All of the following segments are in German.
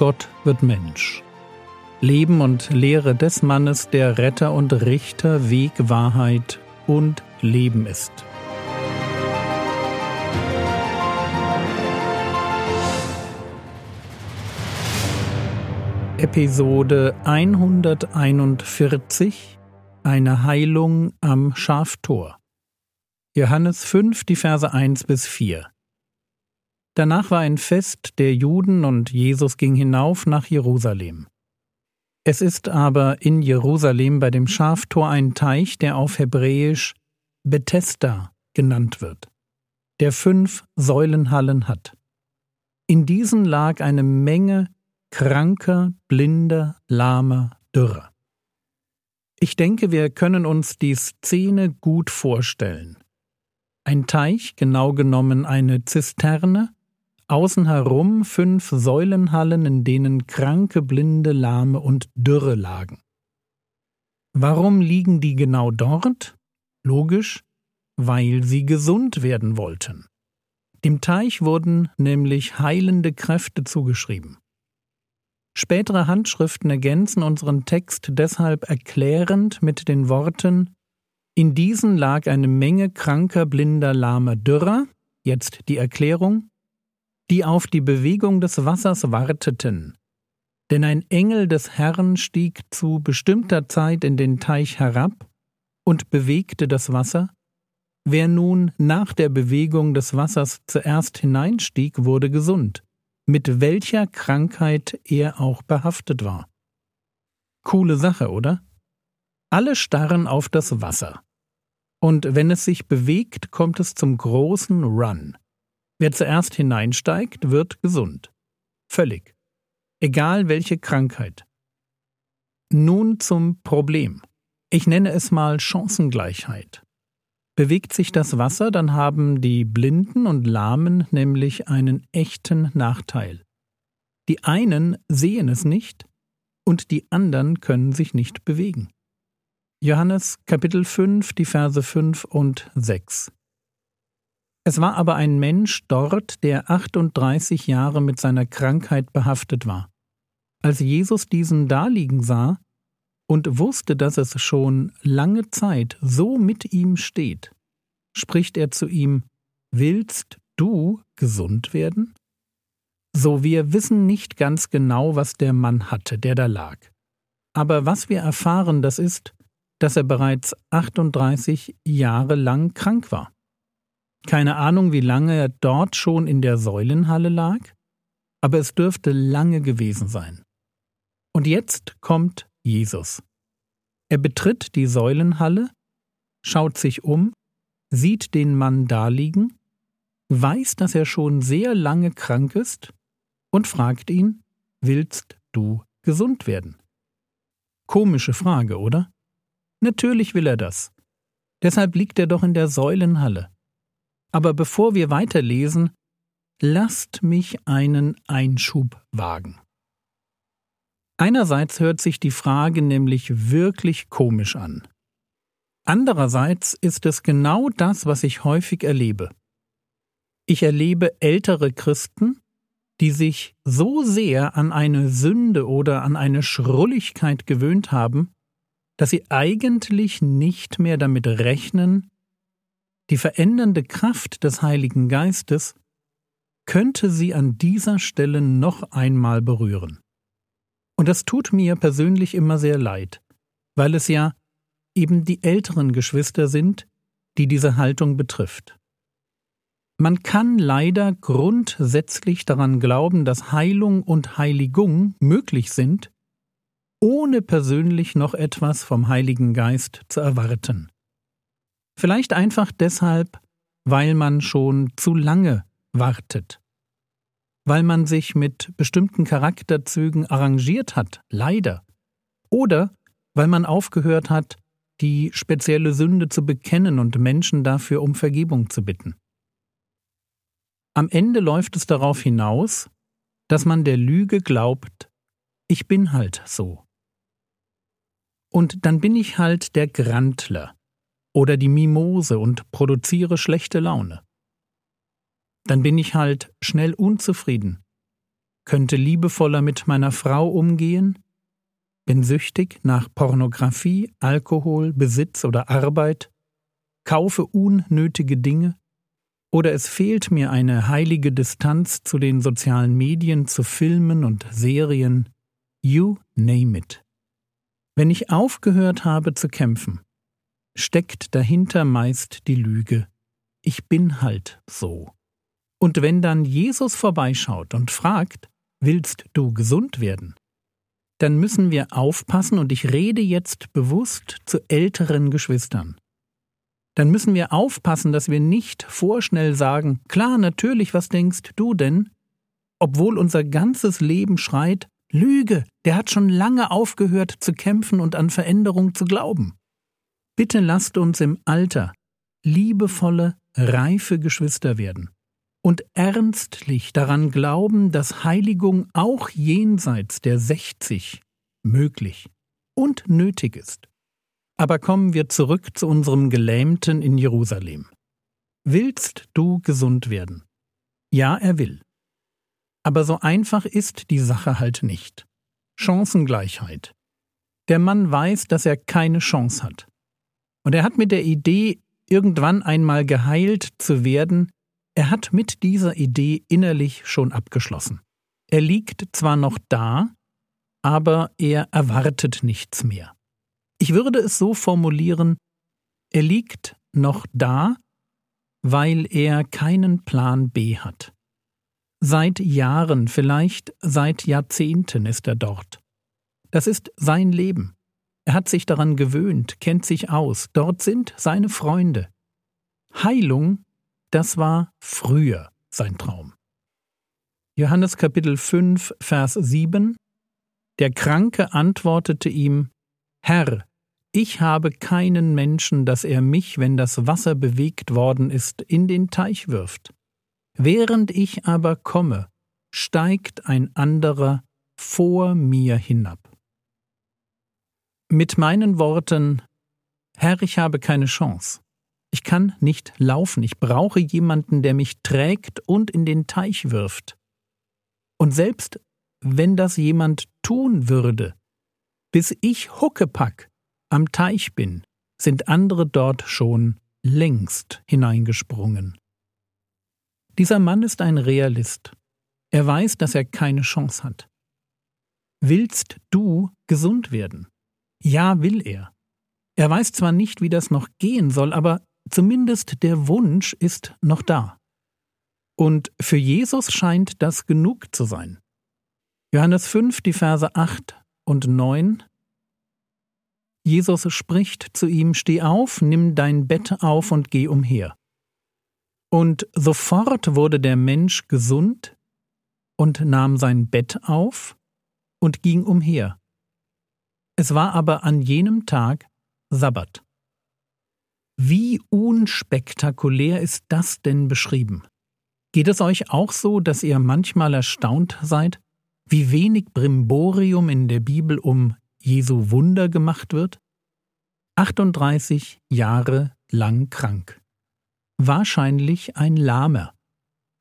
Gott wird Mensch. Leben und Lehre des Mannes, der Retter und Richter, Weg, Wahrheit und Leben ist. Episode 141 Eine Heilung am Schaftor. Johannes 5, die Verse 1 bis 4. Danach war ein Fest der Juden und Jesus ging hinauf nach Jerusalem. Es ist aber in Jerusalem bei dem Schaftor ein Teich, der auf Hebräisch Bethesda genannt wird, der fünf Säulenhallen hat. In diesen lag eine Menge kranker, blinder, lahmer, dürrer. Ich denke, wir können uns die Szene gut vorstellen. Ein Teich, genau genommen eine Zisterne, Außen herum fünf Säulenhallen, in denen Kranke, Blinde, Lahme und Dürre lagen. Warum liegen die genau dort? Logisch, weil sie gesund werden wollten. Dem Teich wurden nämlich heilende Kräfte zugeschrieben. Spätere Handschriften ergänzen unseren Text deshalb erklärend mit den Worten In diesen lag eine Menge kranker, blinder, lahmer Dürrer, jetzt die Erklärung, die auf die Bewegung des Wassers warteten. Denn ein Engel des Herrn stieg zu bestimmter Zeit in den Teich herab und bewegte das Wasser. Wer nun nach der Bewegung des Wassers zuerst hineinstieg, wurde gesund, mit welcher Krankheit er auch behaftet war. Coole Sache, oder? Alle starren auf das Wasser. Und wenn es sich bewegt, kommt es zum großen Run. Wer zuerst hineinsteigt, wird gesund. Völlig. Egal welche Krankheit. Nun zum Problem. Ich nenne es mal Chancengleichheit. Bewegt sich das Wasser, dann haben die Blinden und Lahmen nämlich einen echten Nachteil. Die einen sehen es nicht und die anderen können sich nicht bewegen. Johannes Kapitel 5, die Verse 5 und 6. Es war aber ein Mensch dort, der 38 Jahre mit seiner Krankheit behaftet war. Als Jesus diesen daliegen sah und wusste, dass es schon lange Zeit so mit ihm steht, spricht er zu ihm, Willst du gesund werden? So, wir wissen nicht ganz genau, was der Mann hatte, der da lag. Aber was wir erfahren, das ist, dass er bereits 38 Jahre lang krank war. Keine Ahnung, wie lange er dort schon in der Säulenhalle lag, aber es dürfte lange gewesen sein. Und jetzt kommt Jesus. Er betritt die Säulenhalle, schaut sich um, sieht den Mann daliegen, weiß, dass er schon sehr lange krank ist und fragt ihn, willst du gesund werden? Komische Frage, oder? Natürlich will er das. Deshalb liegt er doch in der Säulenhalle. Aber bevor wir weiterlesen, lasst mich einen Einschub wagen. Einerseits hört sich die Frage nämlich wirklich komisch an. Andererseits ist es genau das, was ich häufig erlebe. Ich erlebe ältere Christen, die sich so sehr an eine Sünde oder an eine Schrulligkeit gewöhnt haben, dass sie eigentlich nicht mehr damit rechnen, die verändernde Kraft des Heiligen Geistes könnte sie an dieser Stelle noch einmal berühren. Und das tut mir persönlich immer sehr leid, weil es ja eben die älteren Geschwister sind, die diese Haltung betrifft. Man kann leider grundsätzlich daran glauben, dass Heilung und Heiligung möglich sind, ohne persönlich noch etwas vom Heiligen Geist zu erwarten. Vielleicht einfach deshalb, weil man schon zu lange wartet. Weil man sich mit bestimmten Charakterzügen arrangiert hat, leider. Oder weil man aufgehört hat, die spezielle Sünde zu bekennen und Menschen dafür um Vergebung zu bitten. Am Ende läuft es darauf hinaus, dass man der Lüge glaubt, ich bin halt so. Und dann bin ich halt der Grantler, oder die Mimose und produziere schlechte Laune. Dann bin ich halt schnell unzufrieden, könnte liebevoller mit meiner Frau umgehen, bin süchtig nach Pornografie, Alkohol, Besitz oder Arbeit, kaufe unnötige Dinge, oder es fehlt mir eine heilige Distanz zu den sozialen Medien, zu Filmen und Serien, you name it. Wenn ich aufgehört habe zu kämpfen, steckt dahinter meist die Lüge, ich bin halt so. Und wenn dann Jesus vorbeischaut und fragt, willst du gesund werden? Dann müssen wir aufpassen, und ich rede jetzt bewusst zu älteren Geschwistern dann müssen wir aufpassen, dass wir nicht vorschnell sagen, klar, natürlich, was denkst du denn? Obwohl unser ganzes Leben schreit, Lüge, der hat schon lange aufgehört zu kämpfen und an Veränderung zu glauben. Bitte lasst uns im Alter liebevolle, reife Geschwister werden und ernstlich daran glauben, dass Heiligung auch jenseits der 60 möglich und nötig ist. Aber kommen wir zurück zu unserem Gelähmten in Jerusalem. Willst du gesund werden? Ja, er will. Aber so einfach ist die Sache halt nicht. Chancengleichheit. Der Mann weiß, dass er keine Chance hat. Und er hat mit der Idee, irgendwann einmal geheilt zu werden, er hat mit dieser Idee innerlich schon abgeschlossen. Er liegt zwar noch da, aber er erwartet nichts mehr. Ich würde es so formulieren, er liegt noch da, weil er keinen Plan B hat. Seit Jahren, vielleicht seit Jahrzehnten ist er dort. Das ist sein Leben. Er hat sich daran gewöhnt, kennt sich aus, dort sind seine Freunde. Heilung, das war früher sein Traum. Johannes Kapitel 5, Vers 7 Der Kranke antwortete ihm Herr, ich habe keinen Menschen, dass er mich, wenn das Wasser bewegt worden ist, in den Teich wirft. Während ich aber komme, steigt ein anderer vor mir hinab. Mit meinen Worten Herr, ich habe keine Chance. Ich kann nicht laufen, ich brauche jemanden, der mich trägt und in den Teich wirft. Und selbst wenn das jemand tun würde, bis ich Huckepack am Teich bin, sind andere dort schon längst hineingesprungen. Dieser Mann ist ein Realist. Er weiß, dass er keine Chance hat. Willst du gesund werden? Ja, will er. Er weiß zwar nicht, wie das noch gehen soll, aber zumindest der Wunsch ist noch da. Und für Jesus scheint das genug zu sein. Johannes 5, die Verse 8 und 9 Jesus spricht zu ihm, Steh auf, nimm dein Bett auf und geh umher. Und sofort wurde der Mensch gesund und nahm sein Bett auf und ging umher. Es war aber an jenem Tag Sabbat. Wie unspektakulär ist das denn beschrieben? Geht es euch auch so, dass ihr manchmal erstaunt seid, wie wenig Brimborium in der Bibel um Jesu Wunder gemacht wird? 38 Jahre lang krank. Wahrscheinlich ein Lahmer.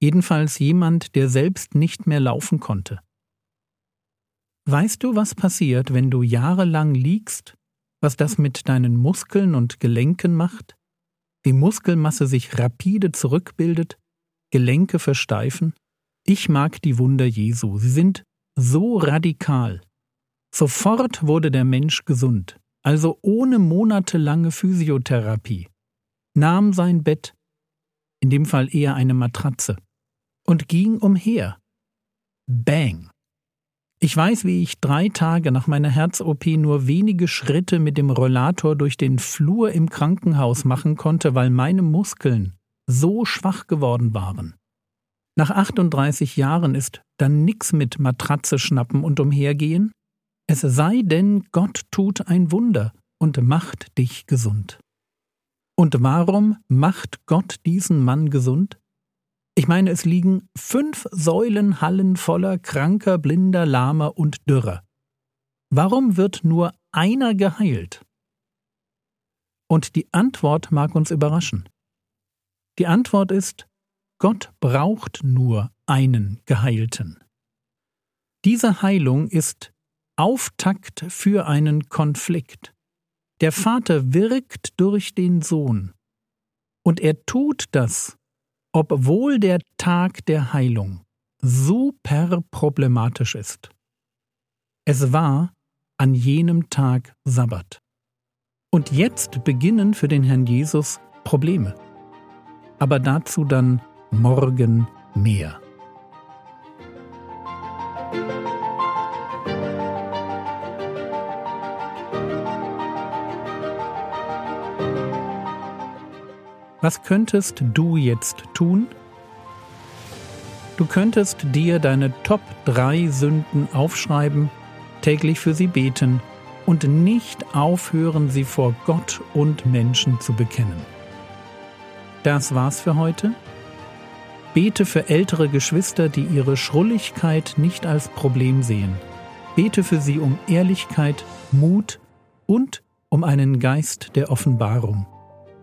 Jedenfalls jemand, der selbst nicht mehr laufen konnte. Weißt du, was passiert, wenn du jahrelang liegst, was das mit deinen Muskeln und Gelenken macht? Wie Muskelmasse sich rapide zurückbildet, Gelenke versteifen? Ich mag die Wunder Jesu, sie sind so radikal, Sofort wurde der Mensch gesund, also ohne monatelange Physiotherapie, nahm sein Bett, in dem Fall eher eine Matratze, und ging umher. Bang! Ich weiß, wie ich drei Tage nach meiner Herz-OP nur wenige Schritte mit dem Rollator durch den Flur im Krankenhaus machen konnte, weil meine Muskeln so schwach geworden waren. Nach 38 Jahren ist dann nix mit Matratze schnappen und umhergehen, es sei denn, Gott tut ein Wunder und macht dich gesund. Und warum macht Gott diesen Mann gesund? Ich meine, es liegen fünf Säulenhallen voller kranker, blinder, lahmer und dürrer. Warum wird nur einer geheilt? Und die Antwort mag uns überraschen. Die Antwort ist, Gott braucht nur einen Geheilten. Diese Heilung ist Auftakt für einen Konflikt. Der Vater wirkt durch den Sohn. Und er tut das, obwohl der Tag der Heilung super problematisch ist. Es war an jenem Tag Sabbat. Und jetzt beginnen für den Herrn Jesus Probleme. Aber dazu dann morgen mehr. Was könntest du jetzt tun? Du könntest dir deine Top 3 Sünden aufschreiben, täglich für sie beten und nicht aufhören, sie vor Gott und Menschen zu bekennen. Das war's für heute. Bete für ältere Geschwister, die ihre Schrulligkeit nicht als Problem sehen. Bete für sie um Ehrlichkeit, Mut und um einen Geist der Offenbarung.